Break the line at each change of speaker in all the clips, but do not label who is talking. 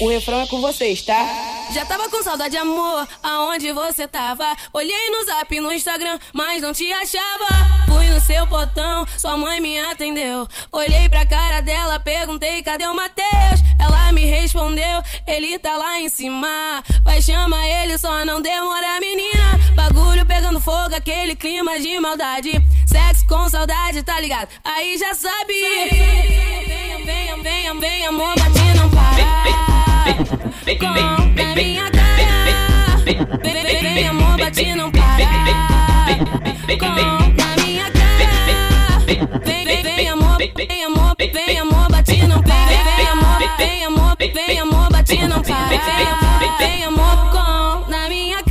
O refrão é com vocês, tá?
Já tava com saudade, amor, aonde você tava? Olhei no zap, no Instagram, mas não te achava. Fui no seu portão, sua mãe me atendeu. Olhei pra cara dela, perguntei, cadê o Matheus? Ela me respondeu, ele tá lá em cima. Vai chamar ele, só não demora, menina. Bagulho pegando fogo, aquele clima de maldade. Sexo com saudade, tá ligado? Aí já sabe. Vem, vem, vem, vem, amor, bate não para. Com na minha cara. Vem, vem, amor, bate não para. Com na minha cara. Vem, vem, vem, amor, vem, amor, vem, amor, bate não para. Vem, amor, vem, amor, vem, amor, bate não para. Vem, amor, vem, com na minha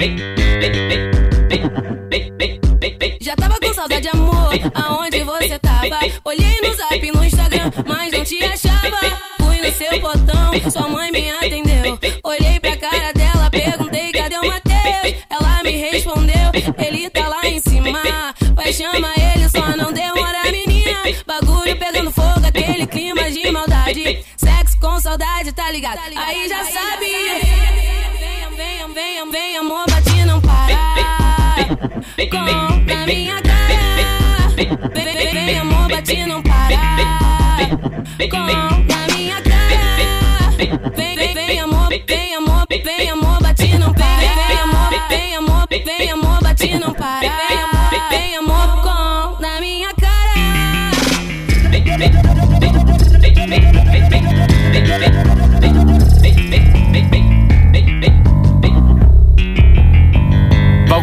Já saudade, amor, aonde você tava? Olhei no zap, no Instagram, mas não te achava. Fui no seu botão, sua mãe me atendeu. Olhei pra cara dela, perguntei, cadê o Matheus? Ela me respondeu, ele tá lá em cima. Vai chamar ele, só não demora, menina. Bagulho pegando fogo, aquele clima de maldade. Sexo com saudade, tá ligado? Aí já sabe. Vem, vem, vem, vem, amor, bate não para. Com na minha cara. Vem, vem, amor, bate não para. Com na minha cara. Vem, vem, vem, amor, vem, amor, vem, amor, bate não para. Vem, amor, vem, amor, vem, amor, bate não para. Vem, amor, vem, amor, com na minha cara.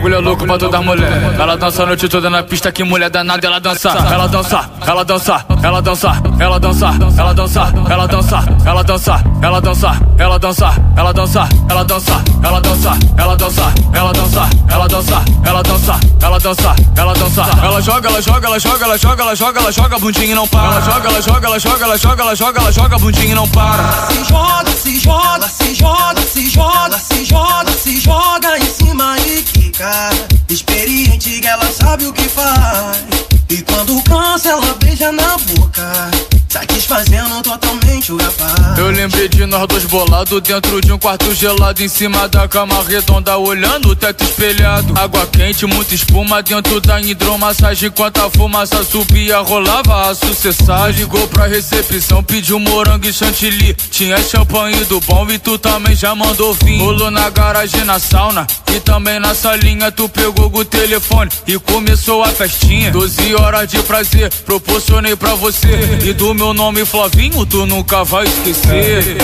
Bagulho é louco pra todas mulher. Ela dança a noite toda na pista, que mulher danada ela dança. Ela dança, ela dança, ela dança, ela dança, ela dança, ela dança, ela dança, ela dança, ela dança, ela dança, ela dança, ela dança, ela dança, ela dança, ela dança, ela dança, ela dança, ela dança. Ela joga, ela joga, ela joga, ela joga, ela joga, ela joga, bundinha e não para. Ela joga, ela joga, ela joga, ela joga, ela joga, ela joga, bundinha e não para.
Se joga, se joga, se joga, se joga, se joga, se joga em cima e quica. Experiente, ela sabe o que faz. E quando cansa, ela beija na boca. Satisfazendo totalmente o rapaz.
Eu lembrei de nós dois bolados dentro de um quarto gelado Em cima da cama redonda, olhando o teto espelhado. Água quente, muita espuma dentro da hidromassagem. Enquanto a fumaça subia, rolava a sucessagem. Ligou pra recepção, pediu morango e chantilly. Tinha champanhe do bom e tu também já mandou vir. Rolou na garagem, na sauna e também na salinha. Tu pegou o telefone e começou a festinha. 12 horas de prazer, proporcionei pra você. E do meu nome Flavinho, tu nunca vai esquecer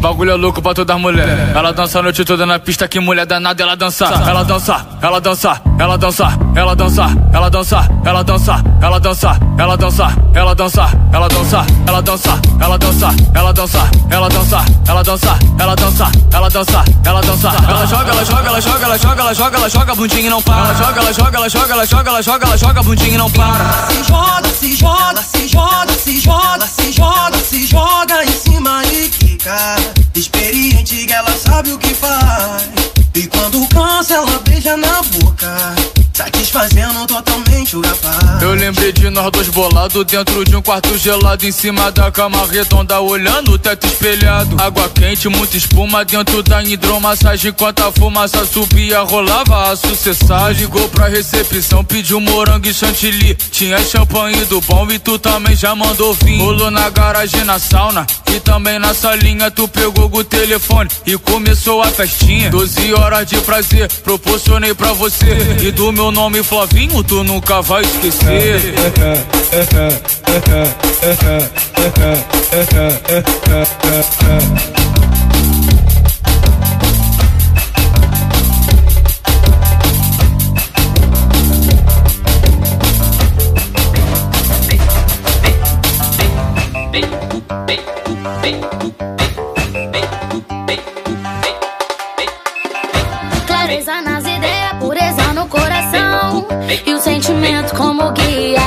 Bagulho é louco pra todas mulher. Ela dança a noite toda na pista, que mulher danada ela dança. Ela dança, ela dança, ela dança, ela dança, ela dança, ela dança, ela dança, ela dança, ela dança, ela dança, ela dança, ela dança, ela dança, ela dança, ela dança, ela dança, ela dança, ela dança. Ela joga, ela joga, ela joga, ela joga, ela joga, ela joga bundinha e não para. Ela joga, ela joga, ela joga, ela joga, ela joga, ela joga bundinha e não para.
Se joga, se joga, se joga, se joga, se joga, se joga em cima e quica. Experiente, ela sabe o que faz. E quando cansa, ela beija na boca. Satisfazendo totalmente o rapaz.
Eu lembrei de nós dois bolados dentro de um quarto gelado Em cima da cama redonda, olhando o teto espelhado. Água quente, muita espuma dentro da hidromassagem. Enquanto a fumaça subia, rolava a sucessagem. Ligou pra recepção, pediu morango e chantilly. Tinha champanhe do bom e tu também já mandou vir Rolou na garagem, na sauna e também na salinha. Tu pegou o telefone e começou a festinha. 12 horas hora de prazer proporcionei pra você. E do meu nome Flavinho, tu nunca vai esquecer.
como guia.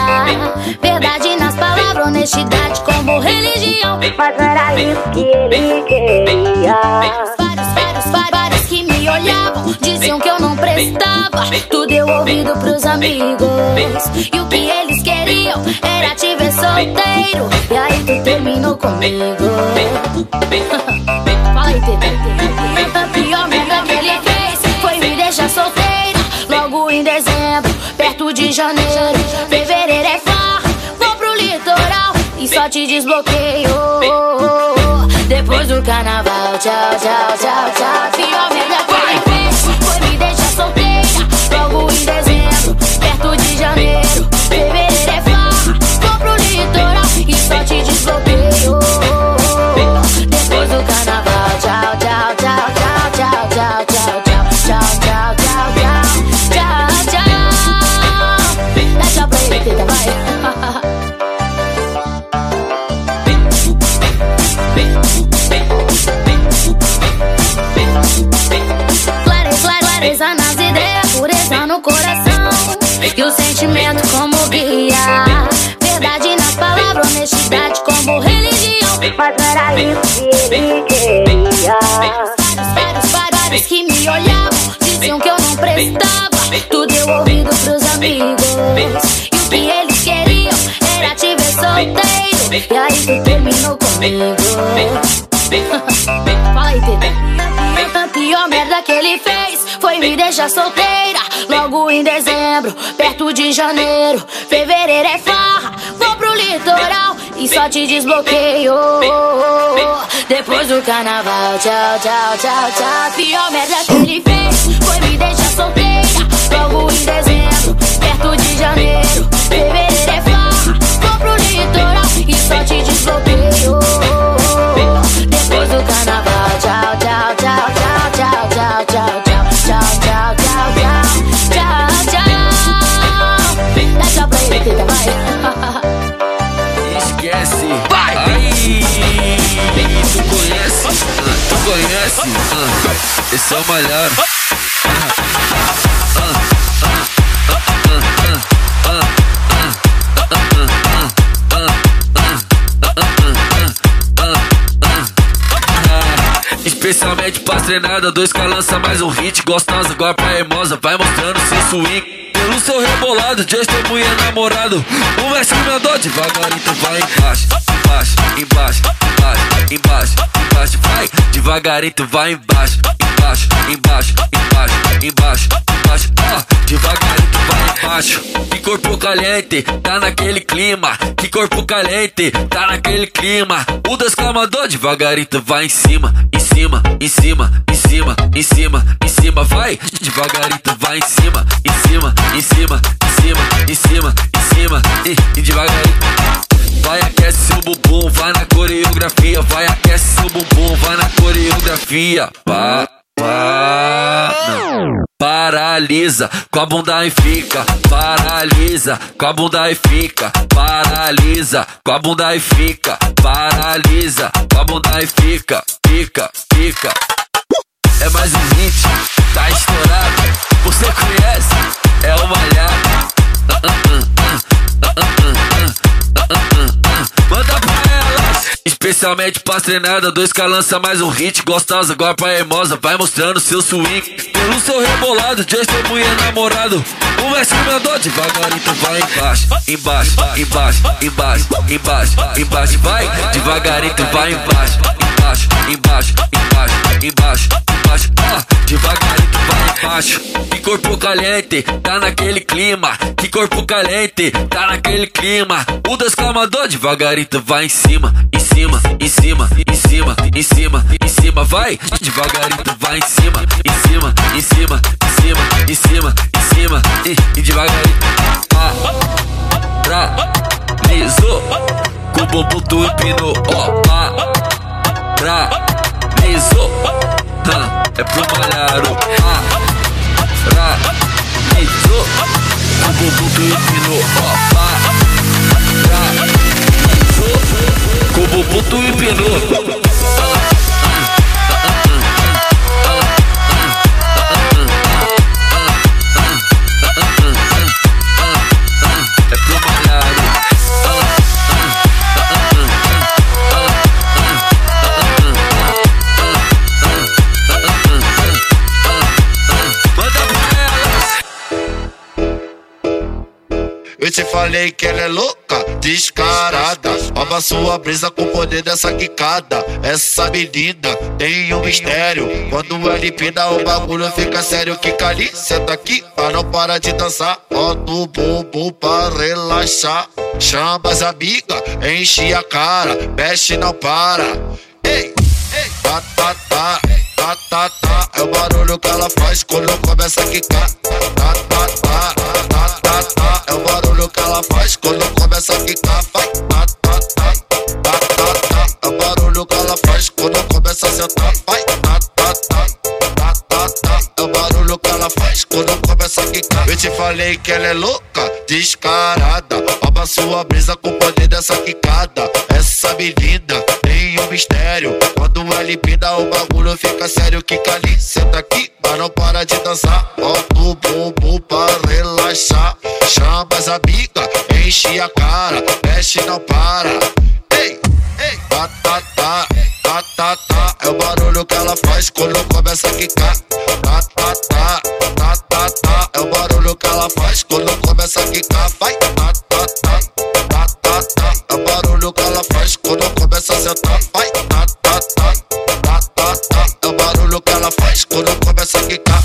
Verdade nas palavras, honestidade como religião.
Mas era isso que ele queria.
Vários, vários, vários, vários que me olhavam, diziam que eu não prestava. Tu deu ouvido pros amigos, e o que eles queriam era te ver solteiro. E aí tu terminou comigo. Fala aí, Tete. A pior merda que ele fez foi me deixar solteira. Logo em dezembro, perto de janeiro. Fevereiro é far, vou pro litoral e só te desbloqueio. Depois do carnaval, tchau, tchau, tchau, tchau. Pior velha foi me foi me deixar solteira. Logo em dezembro, perto de janeiro. Fevereiro é far, vou pro litoral e só te desbloqueio. Depois do carnaval, tchau, tchau, tchau, tchau, tchau, tchau. Tenta, vai. Clareza nas ideias, pureza no coração E o sentimento como guia Verdade nas palavras, honestidade como religião
Mas era isso que ele queria.
Vários, vários, vários que me olhavam Diziam que eu não prestava E aí tu terminou comigo Fala aí. A pior merda que ele fez foi me deixar solteira. Logo em dezembro, perto de janeiro. Fevereiro é farra, vou pro litoral e só te desbloqueio. Depois do carnaval, tchau, tchau, tchau, tchau. A pior merda que ele fez foi me deixar solteira.
O malhar. Especialmente pra treinada, dois que lança mais um hit Gostosa, igual pra hermosa, vai mostrando seu swing Pelo seu rebolado, de testemunha namorado. O mestre mandou devagarinho, tu vai embaixo Embaixo, embaixo, embaixo, embaixo, embaixo Vai, devagarinho, tu vai embaixo Embaixo, embaixo, embaixo, embaixo, embaixo. Tu vai embaixo. Que corpo caliente, tá naquele clima. Que corpo caliente, tá naquele clima. O devagarinho, tu vai em cima Em cima, em cima, em cima, em cima, em cima Vai, devagarinho, tu vai em cima Em cima, em cima, em cima, em cima, em cima E, e devagarinho Vai aquece seu bumbum, vai na coreografia. Vai aquece seu bumbum, vai na coreografia. Pá, não. Paralisa, com a bunda e fica. Paralisa, com a bunda e fica. Paralisa, com a bunda e fica. Paralisa, com a bunda e fica. Fica, fica. É mais um hit, tá estourado. Você conhece, Manda pra Especialmente pra treinada, dois que lança mais um hit Gostosa, igual pra hermosa, vai mostrando seu swing Pelo seu rebolado, de testemunha namorado O mestre mandou devagarinho, tu vai embaixo Embaixo, embaixo, embaixo, embaixo, embaixo Vai, devagarinho, tu vai embaixo Embaixo, embaixo, embaixo, embaixo, embaixo devagarinho, vai embaixo Que corpo caliente, tá naquele clima Que corpo caliente, tá naquele clima O mandou devagarinho, vai em cima Em cima, em cima, em cima, em cima, em cima Vai, devagarinho, vai em cima Em cima, em cima, em cima, em cima, em cima E, e devagarinho ah, Paralisou Com o bumbum tu empinou Ó, paralisou ah, É pro malharo Ah, Com o bumbum tu empinou Ó, paralisou Com o bumbum tu empinou
Rouba sua brisa com o poder dessa quicada. Essa menina tem um mistério. Quando ela empina o bagulho fica sério. Kika ali, senta aqui, pra não parar de dançar. Bota o bumbum pra relaxar. Chama as amigas, enche a cara. Mexe, não para. Ei, ei, tá, tá, tá. Tá, tá, tá, é o barulho que ela faz quando começa a quicar. Tá, tá, tá, tá, tá, tá, é o barulho que ela faz quando começa a quicar. Vai, tá, tá, tá, tá, tá, tá, é o barulho que ela faz quando começa a sentar. Eu te falei que ela é louca, descarada. Rouba sua brisa com o poder dessa quicada. Essa menina tem um mistério. Quando ela empina o bagulho fica sério. Kika ali, senta aqui, mas não para de dançar. Bota o bumbum pra relaxar. Chama as amigas, enche a cara. Mexe, não para. Ei, ei, tá, tá, tá, tá, tá, tá. É o barulho que ela faz quando começa a quicar. Tá, tá, tá, tá, tá, ela faz quando começa a quicar. Vai, tá, tá, tá, tá, tá, tá. É o barulho que ela faz quando começa a sentar. Vai, tá, tá, tá, tá, tá, tá. É o barulho que ela faz quando começa a quicar.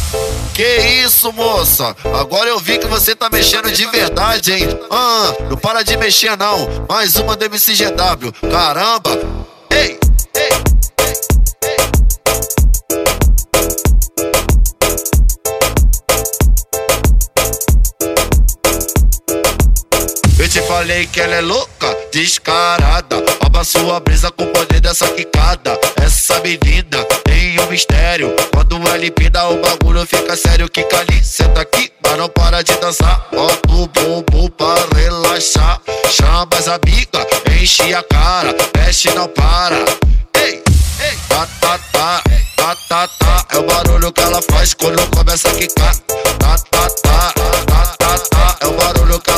Que isso, moça? Agora eu vi que você tá mexendo de verdade, hein? Ah, não para de mexer não. Mais uma do MCGW. Caramba! Falei que ela é louca, descarada. Rouba sua brisa com o poder dessa quicada. Essa menina tem um mistério. Quando ela empina o bagulho fica sério. Kika ali, senta aqui, mas não para de dançar. Bota o bumbum pra relaxar. Chama as amigas, enche a cara. Mexe, não para. Ei, ei, tá, tá, tá, tá, tá, tá. É o barulho que ela faz quando começa a quicar. Tá, tá, tá, tá, tá.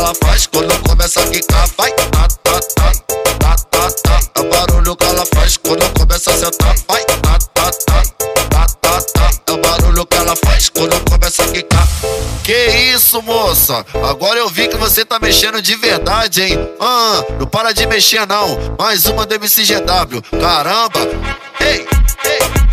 Ela faz quando começa a quicar. Vai, tá, tá, tá, tá, tá, tá. É o barulho que ela faz quando começa a sentar. Vai, tá, tá, tá, tá, tá, tá. É o barulho que ela faz quando começa a quicar. Que isso, moça? Agora eu vi que você tá mexendo de verdade, hein? Ah, não para de mexer não. Mais uma do MCGW. Caramba! Ei, ei,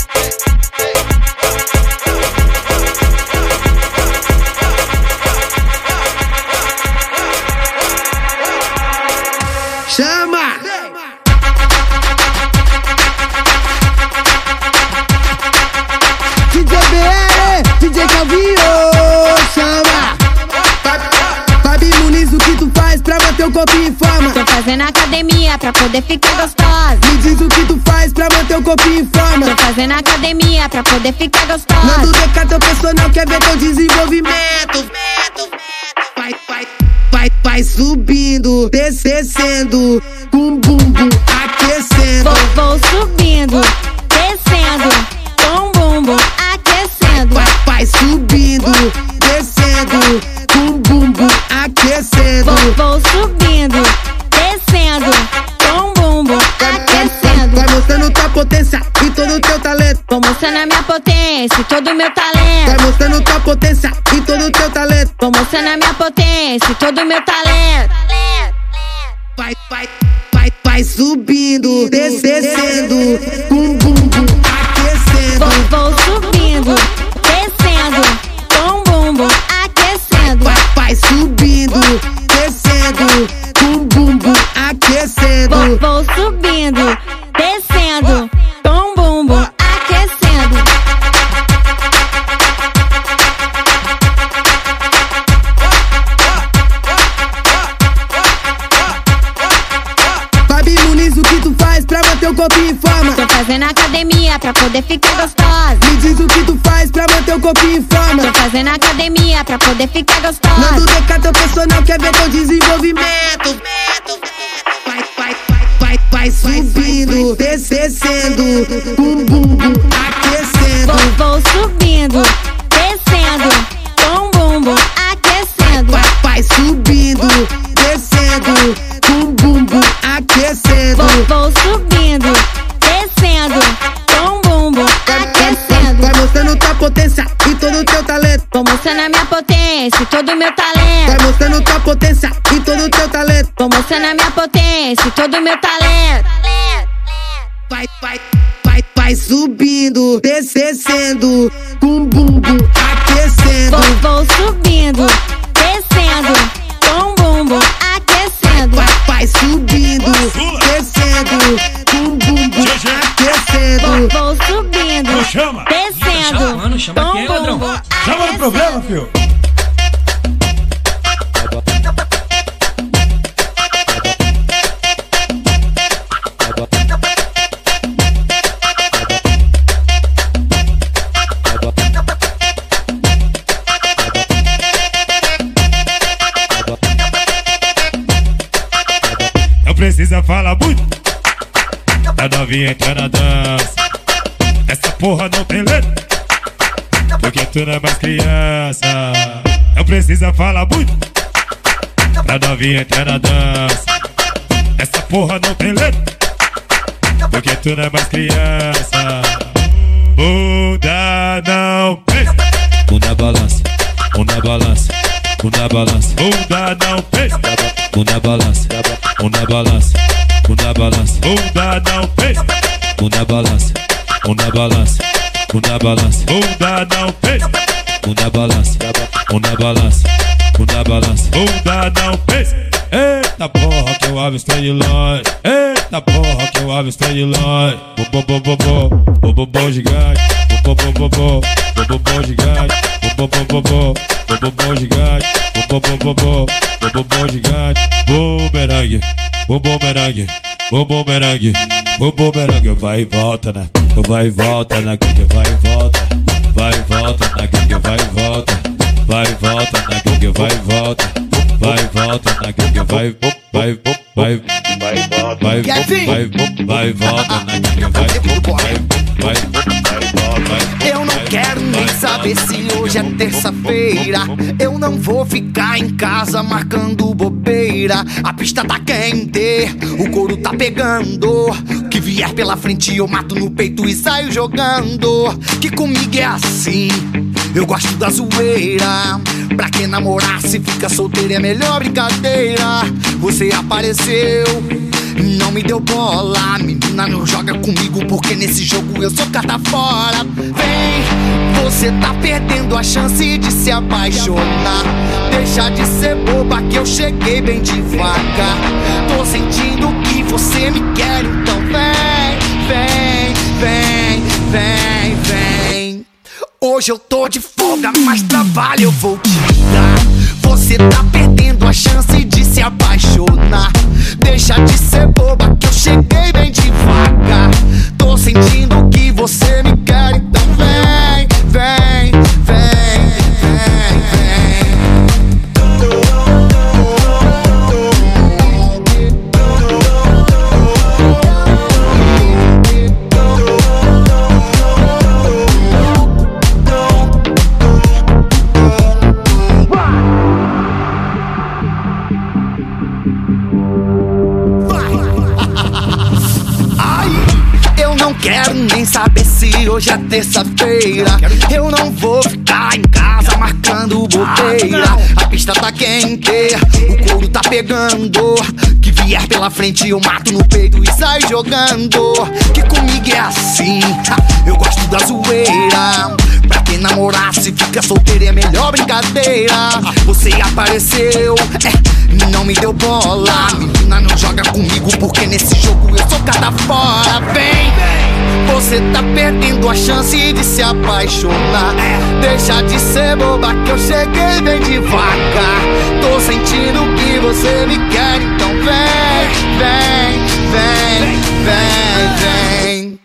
corpo em forma?
Tô fazendo academia pra poder ficar gostosa.
Me diz o que tu faz pra manter o corpo em forma?
Tô fazendo academia pra poder ficar gostosa.
DK teu personal, quer ver teu desenvolvimento. Vai, vai, vai, vai subindo, des- descendo, com bumbum aquecendo.
Vou, vou subindo, descendo, com bumbum aquecendo.
Vai, vai subindo, descendo, com bumbum aquecendo.
Vou, vou subindo,
potência e todo teu talento.
Vou mostrando a minha potência e todo meu
Vai
talento.
mostrando tua potência e todo teu talento.
Vou mostrando a minha potência e todo o meu talento.
Vai, vai, vai, vai subindo, des- descendo, com bumbum aquecendo.
Vou, vou subindo, descendo, com bumbum aquecendo.
Vai, vai subindo, todo o
meu talento.
Vai, vai, vai, vai subindo, descendo, com bumbum aquecendo.
Vou, vou subindo,
novinha entra na dança. Essa porra não tem letra. Porque tu não é mais criança. Não precisa falar muito. A novinha entra na dança. Essa porra não tem letra. Porque tu não é mais criança. Bunda não pensa. Bunda balança. Bunda balança. Bunda balança. Bunda não pensa. Bunda balança. Bunda balança. Bunda balança. Bunda não pensa. Bunda balança. Bunda balança. Bunda balança. Bunda não pensa. Bunda balança. Bunda balança. Bunda balança. Bunda não pensa. Eita porra que eu avistei de longe. Eita porra que eu avistei de longe. Bo bo bo bo bo bo bo gigante. Bo bo bo bo bo bo bo gigante. Bo bo bo bo. Bo bo bo gigante. Bo bo bo bo bo. Bo bo gigante. Bumerangue, bo bumerangue, bo bumerangue, bo bumerangue. Vai e volta na, vai e volta na gangue, vai e volta, vai e volta na gangue, vai e volta, vai e volta na gangue, vai e volta, vai e volta na gangue, vai, vai, vai, vai, vai, vai, vai e volta na vai, vai, vai, vai, vai.
Eu não quero nem saber se hoje é terça-feira. Eu não vou ficar em casa marcando bobeira. A pista tá quente, o couro tá pegando. Que vier pela frente eu mato no peito e saio jogando. Que comigo é assim, eu gosto da zoeira. Pra quem namorar, se fica solteiro é melhor brincadeira. Você apareceu. Não me deu bola, menina não joga comigo porque nesse jogo eu sou carta fora. Vem, você tá perdendo a chance de se apaixonar. Deixa de ser boba que eu cheguei bem devagar. Tô sentindo que você me quer, então vem, vem, vem, vem, vem. Hoje eu tô de folga, mas trabalho eu vou te dar. Você tá perdendo a chance de se apaixonar. Deixa de Eu não vou ficar em casa marcando bobeira. A pista tá quente, o couro tá pegando. Que vier pela frente eu mato no peito e saio jogando. Que comigo é assim, eu gosto da zoeira. Pra quem namorar, se fica solteiro é melhor brincadeira. Você apareceu, é, não me deu bola. Menina, não joga comigo porque nesse jogo eu sou cada fora. Vem, você tá perdendo a chance de se apaixonar. Deixa de ser boba que eu cheguei bem devagar. Tô sentindo que você me quer, então vem, vem, vem, vem, vem.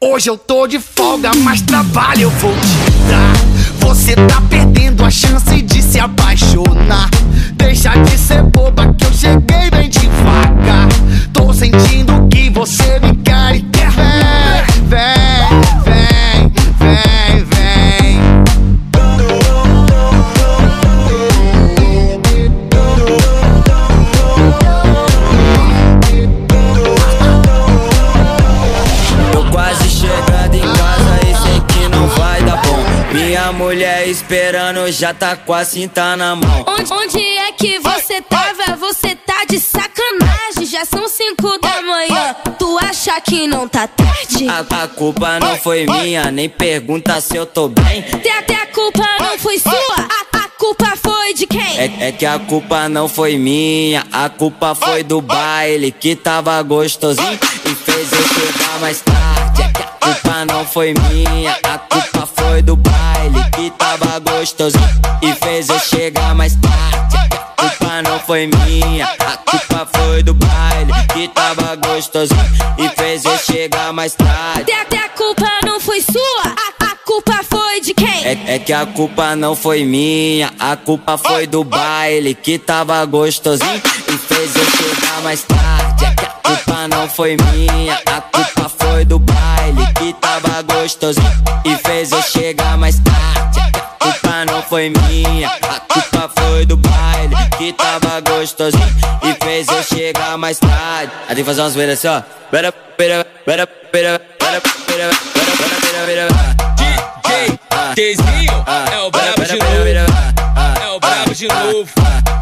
Hoje eu tô de folga, mas trabalho eu vou te dar. Você tá perdendo a chance de se apaixonar. Deixa de ser boba que eu cheguei bem devagar. Tô sentindo
esperando já tá com a cinta na mão.
Onde, onde é que você tava? Você tá de sacanagem. já são cinco da manhã. Tu acha que não tá tarde?
A, a culpa não foi minha, nem pergunta se eu tô bem.
Até, até a culpa não foi sua, a, a culpa foi de quem?
É, é que a culpa não foi minha, a culpa foi do baile que tava gostosinho e fez eu chegar mais tarde. É que a culpa não foi minha, a culpa foi do baile que tava gostosinho e fez eu chegar mais tarde. A culpa não foi minha, a culpa foi do baile que tava gostosinho e fez eu chegar mais tarde.
Até, até a culpa não foi sua, a, a culpa foi de quem?
É, é que a culpa não foi minha, a culpa foi do baile que tava gostosinho e fez eu chegar mais tarde. É que a culpa não foi minha, a culpa foi do baile que tava gostosinho e fez eu chegar foi minha, a culpa foi do baile que tava gostosinho e fez eu chegar mais tarde. Aí tem que fazer umas zoeiras assim, ó. Pera, pera, pera, pera, pera, pera, pera, pera, pera, pera.
DJ Tezinho é o brabo de novo. É o brabo de novo.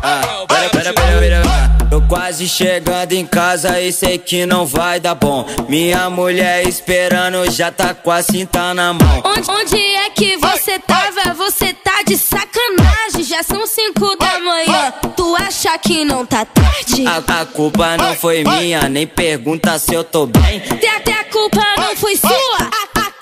É o brabo de novo.
Tô quase chegando em casa e sei que não vai dar bom. Minha mulher esperando já tá com a cinta na mão.
Onde, onde é que você tava? Você tá de sacanagem, já são cinco da manhã. Tu acha que não tá tarde?
A, a culpa não foi minha, nem pergunta se eu tô bem.
Até, até a culpa não foi sua,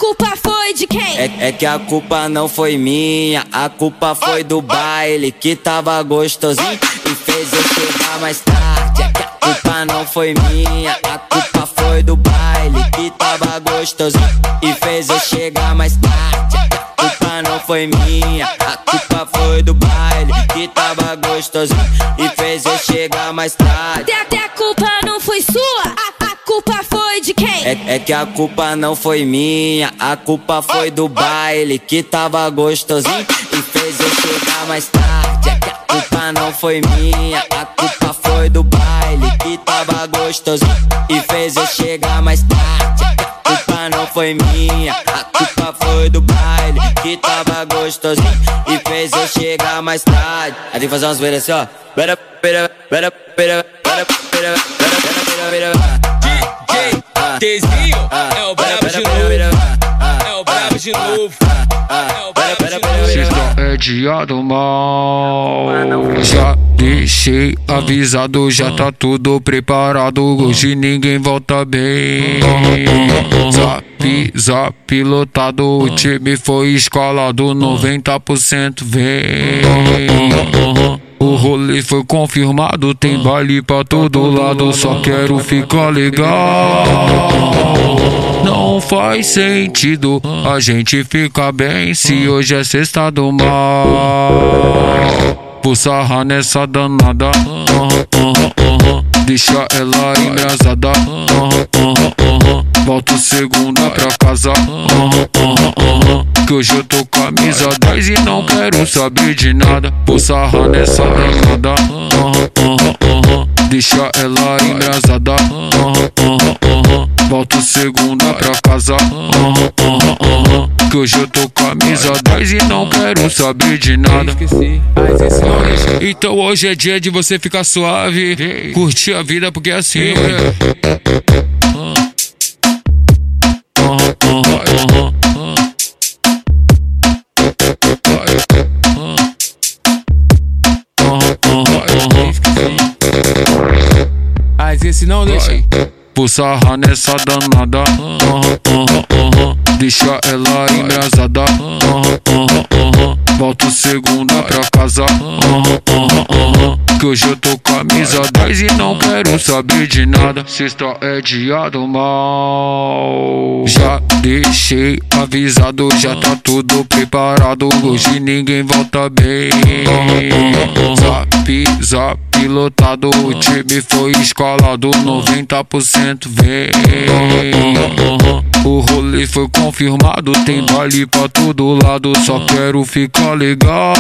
culpa foi de quem?
É, é que a culpa não foi minha, a culpa foi do baile que tava gostosinho e fez eu chegar mais tarde. É que a culpa não foi minha, a culpa foi do baile que tava gostosinho e fez eu chegar mais tarde. É que a culpa não foi minha, a culpa foi do baile que tava gostosinho e fez eu chegar mais tarde.
Até, até a culpa não foi sua, quem?
É, é que a culpa não foi minha, a culpa foi do baile que tava gostosinho e fez eu chegar mais tarde. É que a culpa não foi minha, a culpa foi do baile que tava gostosinho e fez eu chegar mais tarde. É que a culpa não foi minha, a culpa foi do baile que tava gostosinho e fez eu chegar mais tarde. Aí tem que fazer umas zoeiras assim, ó.
Tezinho é o brabo de novo. É o brabo de novo. É o brabo de novo.
É dia do mal. Já deixei avisado, já tá tudo preparado. Hoje ninguém volta bem. Zap, zap lotado, o time foi escalado. 90% vem. O rolê foi confirmado, tem baile pra todo lado. Só quero ficar legal. Não faz sentido a gente ficar bem se hoje é sexta do mal. Vou sarrar nessa danada. Deixa ela embrasada. Volto segunda pra casa. Que hoje eu tô camisa 10 e não quero saber de nada. Vou sarrar nessa danada. Deixa ela embrasada. Volto segunda pra casa. Que hoje eu tô camisa 10 e não quero saber de nada. Então hoje é dia de você ficar suave. Curtir a vida porque é assim, é.
Mas esse não deixa.
Vou sarrar nessa danada. Deixa ela embrasada. Volto segunda pra casa. Que hoje eu tô camisa 10 e não quero saber de nada. Sexta é dia do mal. Já deixei avisado, já tá tudo preparado. Hoje ninguém volta bem. Zap, zap lotado, o time foi escalado, 90% vem. O rolê foi confirmado, tem baile pra todo lado, só quero ficar legal.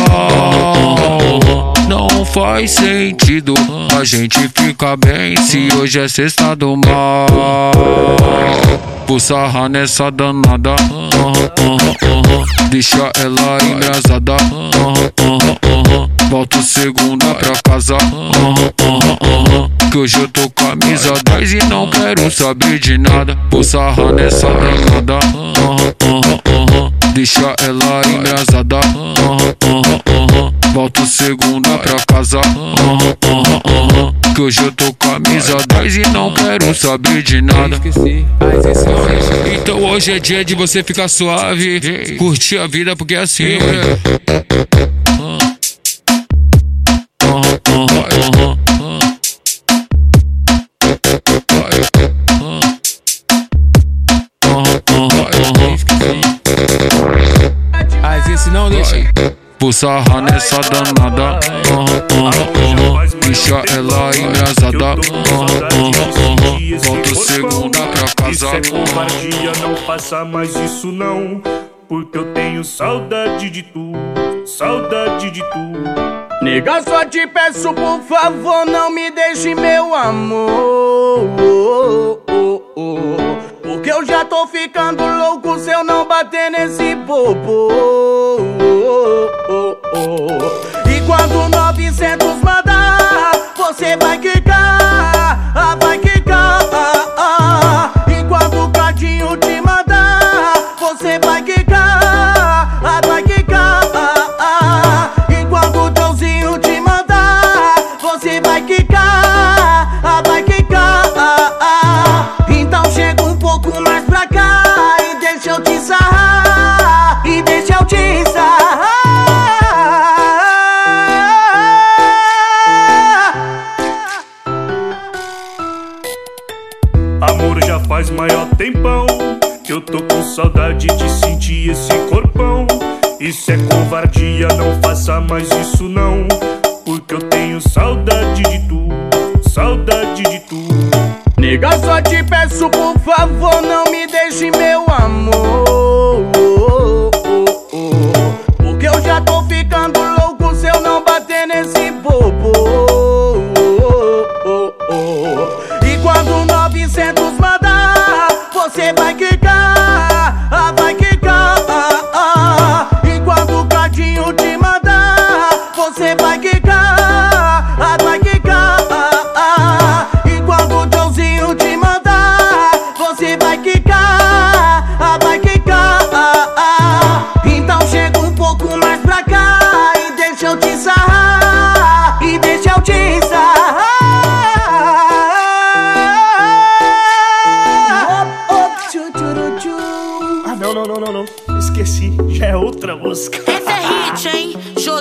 Não faz sentido a gente ficar bem se hoje é sexta do mal. Vou sarrar nessa danada. Deixa ela embrasada. Volto segunda pra casa. Que hoje eu tô camisa 10 e não quero saber de nada. Vou sarrar nessa aham. Deixa ela embrasada. Volto segunda pra casa. Que hoje eu tô camisa 10 e não quero saber de nada. Então hoje é dia de você ficar suave. Curtir a vida porque é assim.
Não deixa.
Vou sarrar nessa danada. Aham, aham, aham. Deixa ela aham, aham. Volto segunda pra
Isso
casa.
é covardia, não faça mais isso não. Porque eu tenho saudade de tu, saudade de tu.
Nega, só te peço, por favor, não me deixe, meu amor. Porque eu já tô ficando louco se eu não bater nesse popô. E quando 900 mandar, você vai quicar, ah, vai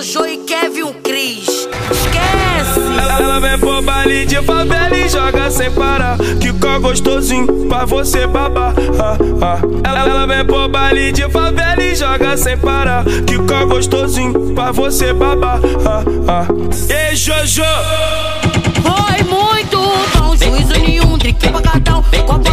Jojo e Kevin Cris. Esquece!
Ela, ela vem pro baile de favela e joga sem parar. Que có gostosinho pra você babar. Ah, ah. Ela, ela vem pro baile de favela e joga sem parar. Que có gostosinho pra você babar. Ah, ah. Ei, Jojo!
Foi muito bom, juízo nenhum, drique pancadão, copo na mão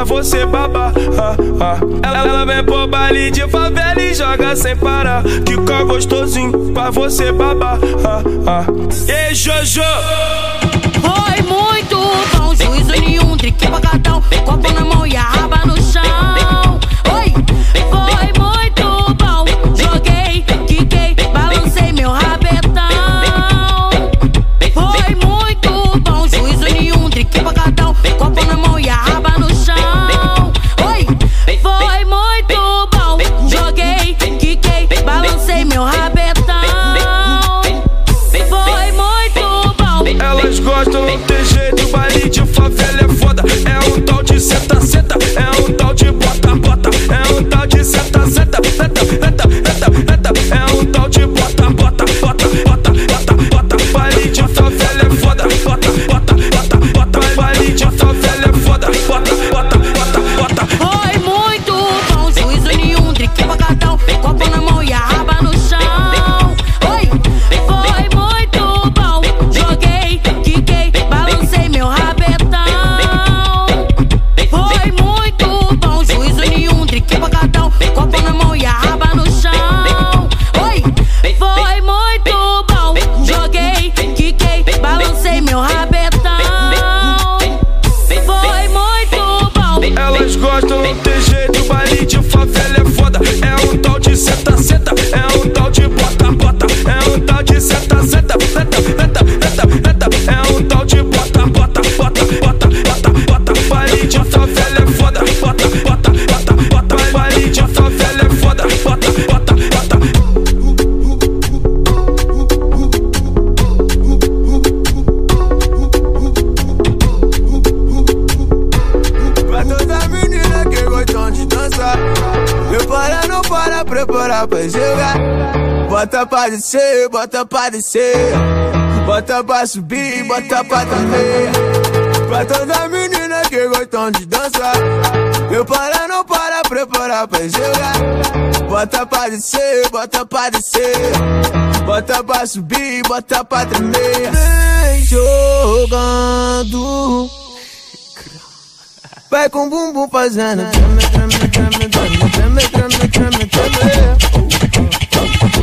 pra você babar. Ah, ah. Ela, ela vem pro baile de favela e joga sem parar. Que có gostosinho pra você babar. Ah, ah. Ei, Jojo!
Foi
Bota
pra descer, bota pra descer. Bota pra subir, bota pra tremer Pra toda menina que gostam de dançar Prepara, não para, preparar pra jogar. Bota pra descer, bota pra descer. Bota pra subir, bota pra tremer. Vem jogando. Vai com bumbum fazendo. treme, treme, treme, treme, treme, treme, treme, treme.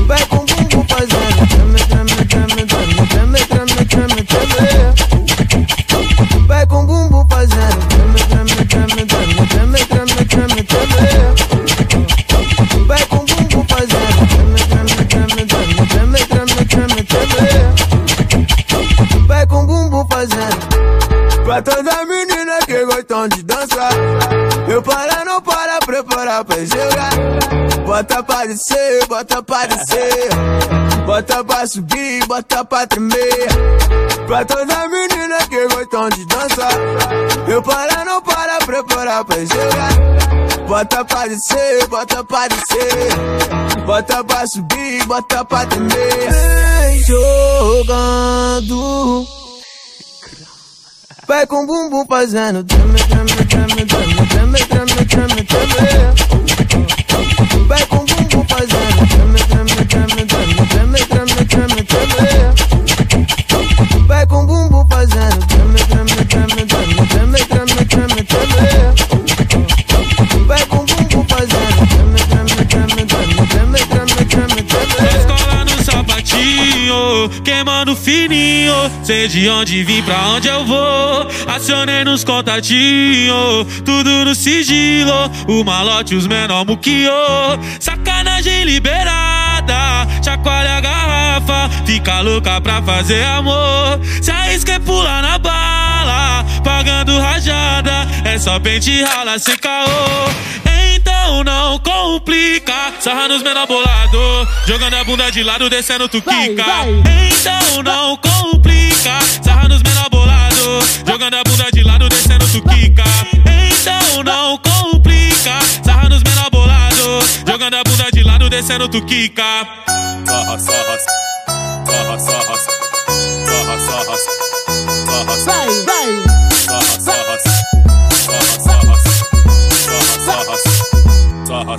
Vai com o bumbum fazendo treme, treme, treme, treme, treme, treme, treme, treme. Vai com o bumbum fazendo treme, treme, treme, treme, treme, treme, treme, treme. Vai com o bumbum fazendo treme, treme, treme, treme, treme, treme, treme, treme. Vai com o bumbum fazendo Pra toda menina que gostam de dançar Eu para, não para, preparar pra jogar. Bota pra descer, bota pra descer. Bota pra subir, bota pra tremer. Pra toda menina que gostam de dançar. Eu para, não para, preparar pra jogar. Bota pra descer, bota pra descer. Bota pra subir, bota pra tremer. Jogando Vai com o bumbum fazendo treme, treme, treme, treme, treme, treme, treme, treme. Vai com o bumbum fazendo treme, treme, treme, treme, treme, treme, treme, treme. Vai com o
queimando fininho. Sei de onde vim, pra onde eu vou. Acionei nos contatinhos, tudo no sigilo. O malote, os menor muquio. Sacanagem liberada, chacoalha a garrafa. Fica louca pra fazer amor. Se arrisca é pular na bala, pagando rajada. É só pente rala sem caô. Então não complica. Sarra nos menor bolado. Jogando a bunda de lado, descendo tu quica. Então não complica. Sarra nos menor bolado. Jogando a bunda de lado, descendo tu quica. Então não complica. Sarra nos menor bolado. Jogando a bunda de lado, descendo tu quica. Sarra, sarra, sarra, sarra, sarra, sarra, sarra,
Vai,
sarra, sarra,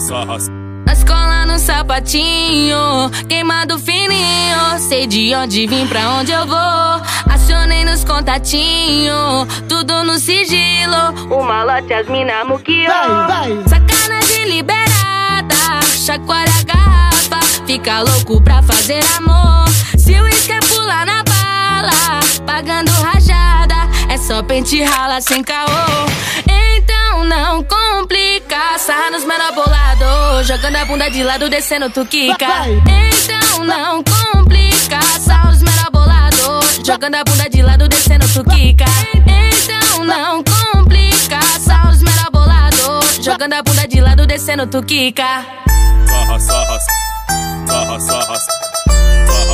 sarra, sarra.
Na escola no sapatinho, queimado fininho. Sei de onde vim, pra onde eu vou. Acionei nos contatinhos, tudo no sigilo. O malote, as mina muquio. Sacanagem liberada, chacoalha a garrafa. Fica louco pra fazer amor. Se o é pular na bala, pagando rajada. É só pente rala sem caô. Então não complica, sarra nos menor bolado. Jogando a bunda de lado, descendo tu quica. Então não complica, sarra nos menor bolado. Jogando a bunda de lado, descendo tu quica. Então não complica, sarra nos menor bolado. Jogando a bunda de lado, descendo tu quica.
Sarra, sarra, sarra, sarra, sarra,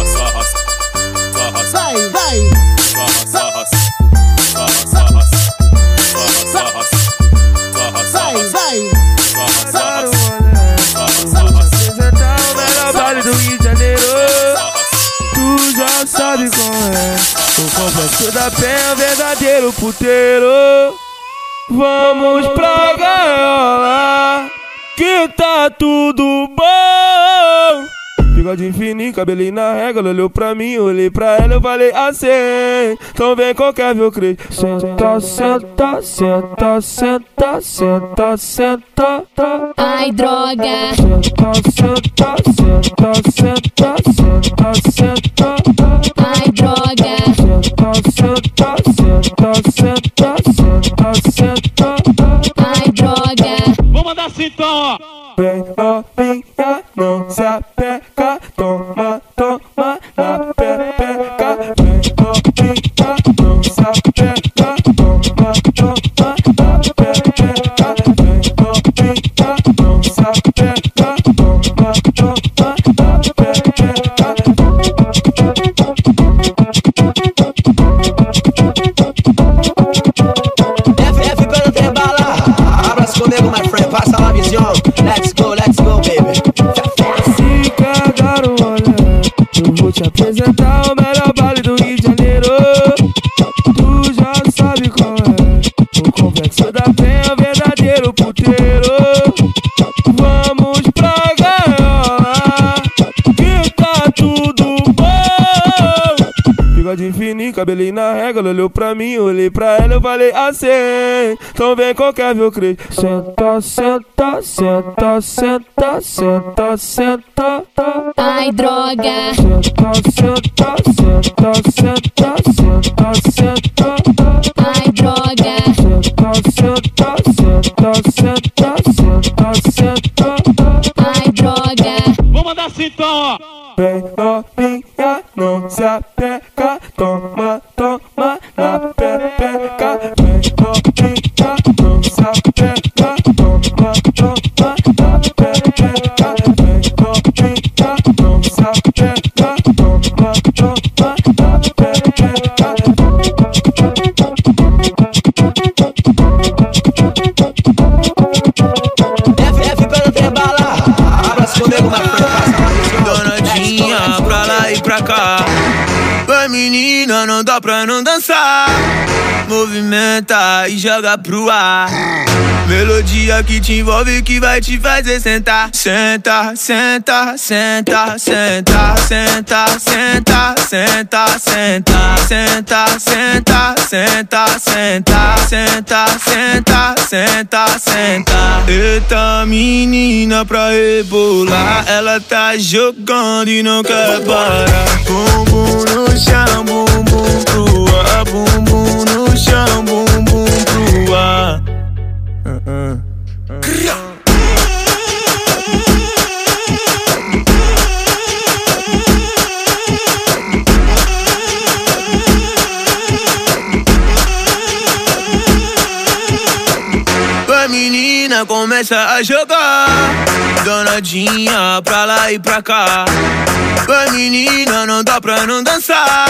sarra, sarra,
Vai, vai.
sarra, sarra, sarra, sarra, sarra, sarra, sarra,
Vai, vai.
Você tá o melhor baile do Rio de Janeiro Tu já sabe como é O complexo da pé é o verdadeiro puteiro Vamos pra gaiola Que tá tudo bom Bigodinho fininho, cabelinho na régua Ela olhou pra mim, olhei pra ela Eu falei assim Então vem qualquer meu crente Senta, senta, senta, senta, senta, senta
Ai, droga.
Senta, senta, senta, senta, senta, senta
Ai, droga.
Senta, senta, senta, senta, senta, senta
Ai, droga.
ó.
Vem novinha, fininho, cabelinho na régua, ela olhou pra mim, olhei pra ela, eu falei assim. Então vem qualquer meu crê. Senta, senta, senta, senta, senta, senta.
Ai, droga.
Senta, senta, senta, senta, senta, senta.
Ai, droga.
Senta, senta, senta, senta, senta, senta.
Ai, droga.
Vou mandar assim então, ó.
Vem novinha, não se não
dá pra não dançar. Movimenta e joga pro ar. Melodia que te envolve que vai te fazer sentar. Senta, senta, senta, senta, senta, senta, senta, senta, senta, senta, senta, senta, senta, senta, senta, senta. Eita menina pra rebolar, ela tá jogando e não quer parar. Bumbum no chão, bumbum pro ar, bumbum no chão, bumbum pro ar. Menina, começa a jogar Donadinha pra lá e pra cá Vai menina, não dá pra não dançar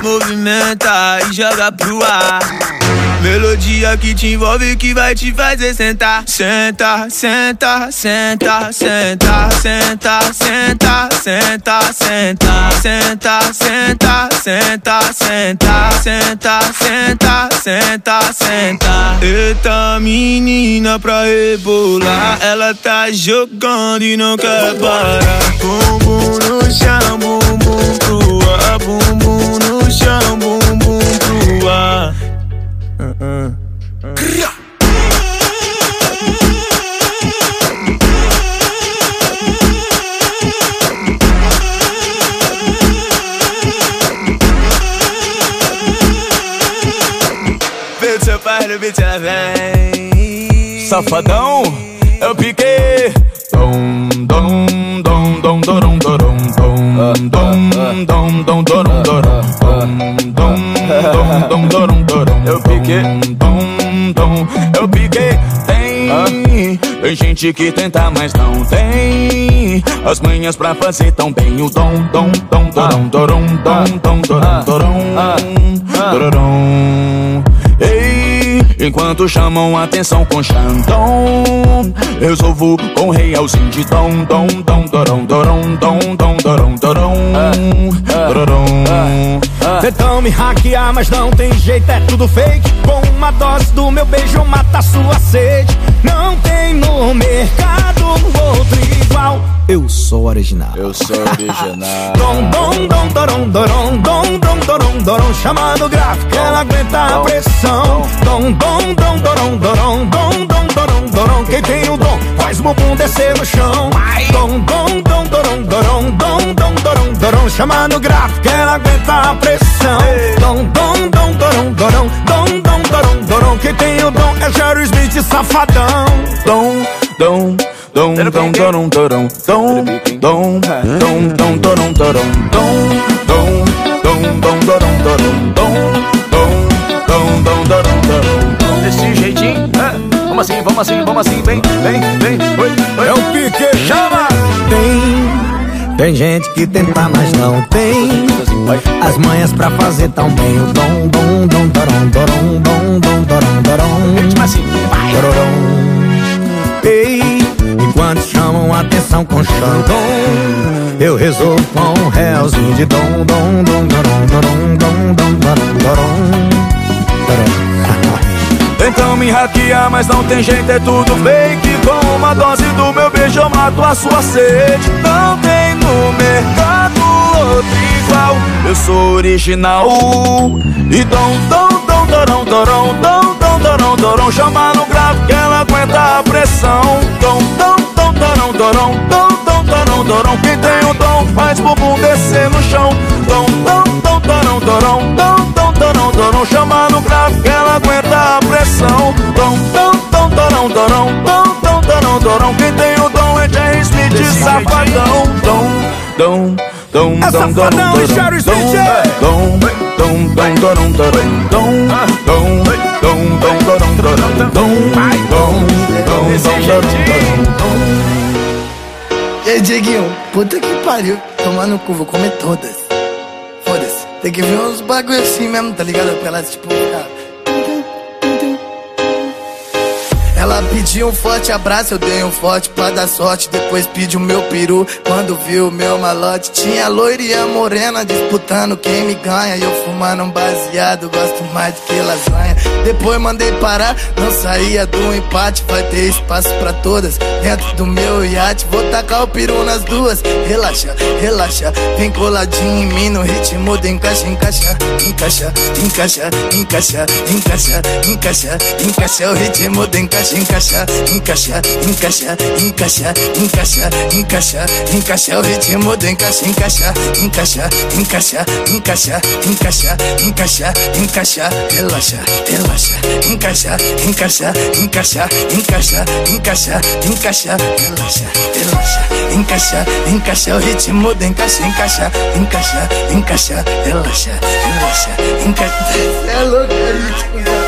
Movimenta e joga pro ar Melodia que te envolve que vai te fazer sentar Senta, senta, senta, senta, senta, senta, senta, senta, senta, senta, senta, senta, senta, senta, senta, senta. Eita menina pra rebolar, ela tá jogando e não quer parar. Bumbum no chão, bumbum pro ar, bumbum no chão, bumbum pro ar. Vê seu pai no beat, ela vem.
Safadão, eu piquei. Dom, dom, dom, dom, dorom, dorom, dom, dom, dom, dom, dorom, dorom, dom, dom, dom, dom, dorom, dorom. Eu piquei. Dom, dom, eu piquei. Tem, tem gente que tenta, mas não tem as manhas pra fazer tão bem o dom, dom, dom, dorom, dorom, dom, dom, dorom, dorom, dorom. Ei, enquanto chamam atenção com Xandão, resolvo com realzinho de dom, dom, dom, dorom, dorom, dom, dom, dorom, dorom, dorom.
Tentam me hackear, mas não tem jeito, é tudo fake. Com uma dose do meu beijo mata sua sede. Não tem no mercado outro igual. Eu sou original.
Eu sou original.
Dom, dom, dom, dorom, dorom, dom, dom, dorom, dorom, chamando gráfico, ela aguenta a pressão. Dom, dom, dom, dorom, dorom, dom, dom, dorom, dorom, quem tem o dom faz o bumbum descer no chão. Dom, dom, dom, dorom, dorom, dom, dom, dorom, dorom, chamando gráfico, ela aguenta a pressão. Dom, dom, dom, dorom, dorom, dom, dom, dorom, dorom, quem tem o dom é Jerry Smith, safadão. Dom,
dom, dom, dom, dom, dom, dom, dom, dom, dom, dom, dom, dom, dom.
Desse jeitinho, é. Vamos assim, vamos assim, vamos assim, vem, vem, vem. Oi.
É o pique, chama! Tem, gente que tenta, mas não tem. As manhas pra fazer tão bem. O dom, dom, dom, dorom, dorom, dom, dom, dorom, dorom
assim,
Dororom. Ei, enquanto chamam atenção com xandom Eu resolvo com um realzinho de dom, dom, dom, dorom, dorom, dom, dom, dorom Dorom
Tentam me hackear, mas não tem jeito, é tudo fake. Com uma dose do meu beijo eu mato a sua sede. Não tem no mercado outro igual. Eu sou original. E dom, dom, dom, dorão, dorão, dom, dom, dorão, dorão. Chama no grave que ela aguenta a pressão. Dom, dom, dom, dorão, dorão, dom, dom, dorão, dorão. Quem tem o dom faz bumbum descer no chão. Dom, dom, dom, dorão, dorão, dom, dom, dorão, dorão. Chama no grave que ela aguenta a pressão. Dom, dom, dom, dorão, dorão, dom, dom, dorão, Quem tem o dom é Jerry Smith, safadão Dom, dom, dom,
É
dom,
e Smith, é.
Dom, dom, dom, dorão, dorão Dom, dom, dom, dom, dorão, dorão Dom, dom, dom, dom, dorão, dorão
E aí, Dieguinho, puta que pariu. Tomar no cu, vou comer todas. Foda-se. Tem que ver uns bagulho assim mesmo, tá ligado? Pra elas, tipo, ficar. Ela pediu um forte abraço, eu dei um forte pra dar sorte. Depois pediu meu peru, quando viu o meu malote. Tinha loira e a morena disputando quem me ganha. E eu fumando um baseado, gosto mais do que lasanha. Depois mandei parar, não saía do empate. Vai ter espaço pra todas dentro do meu iate. Vou tacar o peru nas duas. Relaxa, relaxa, vem coladinho em mim no ritmo do encaixa, encaixa, encaixa, encaixa, encaixa, encaixa, encaixa, encaixa o ritmo encaixa, encaixar, encaixar, encaixar, encaixar, encaixar, encaixar, encaixar o ritmo do encaixe, encaixar, encaixar, encaixar, encaixar, encaixar, encaixar, encaixar, relaxa, relaxa, encaixar, encaixar, encaixar, encaixar, encaixar, encaixar, relaxa, relaxa, encaixar, encaixar o ritmo do encaixar, encaixar, encaixar, relaxa, relaxa, encaixar, é louco, é louco.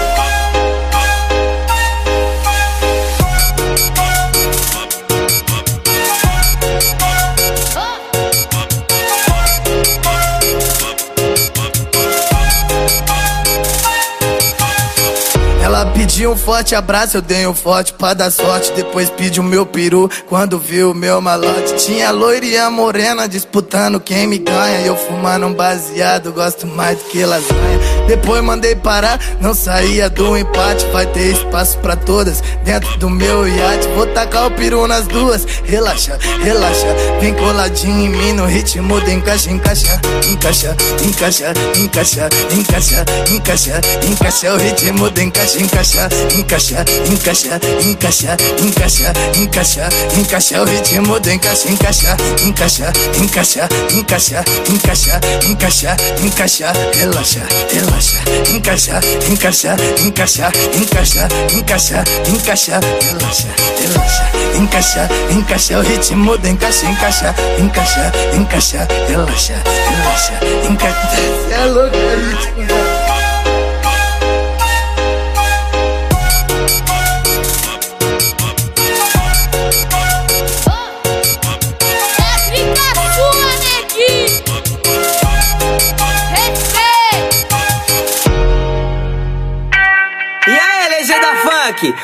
Ela pediu um forte abraço, eu dei um forte pra dar sorte. Depois pediu meu peru quando viu o meu malote. Tinha loira e a morena disputando quem me ganha. E eu fumando um baseado, gosto mais do que lasanha. Depois mandei parar, não saía do empate. Vai ter espaço pra todas dentro do meu iate. Vou tacar o peru nas duas. Relaxa, relaxa. Vem coladinho em mim no ritmo de encaixa, encaixa, encaixa, encaixa, encaixa, encaixa, encaixa, encaixa. O ritmo do encaixa, encaixa, encaixa, encaixa, encaixa, encaixa, encaixa, encaixa. O ritmo encaixa, encaixa, encaixa, encaixa, encaixa, encaixa, encaixa, encaixa. Relaxa, relaxa encaixa, encaixa, encaixa, encaixa, encaixa, encaixa, relaxa, relaxa, encaixa, encaixa o ritmo do encaixa, encaixa, encaixa, encaixa, relaxa, relaxa, encaixa. É louco, é ritmo.
aqui.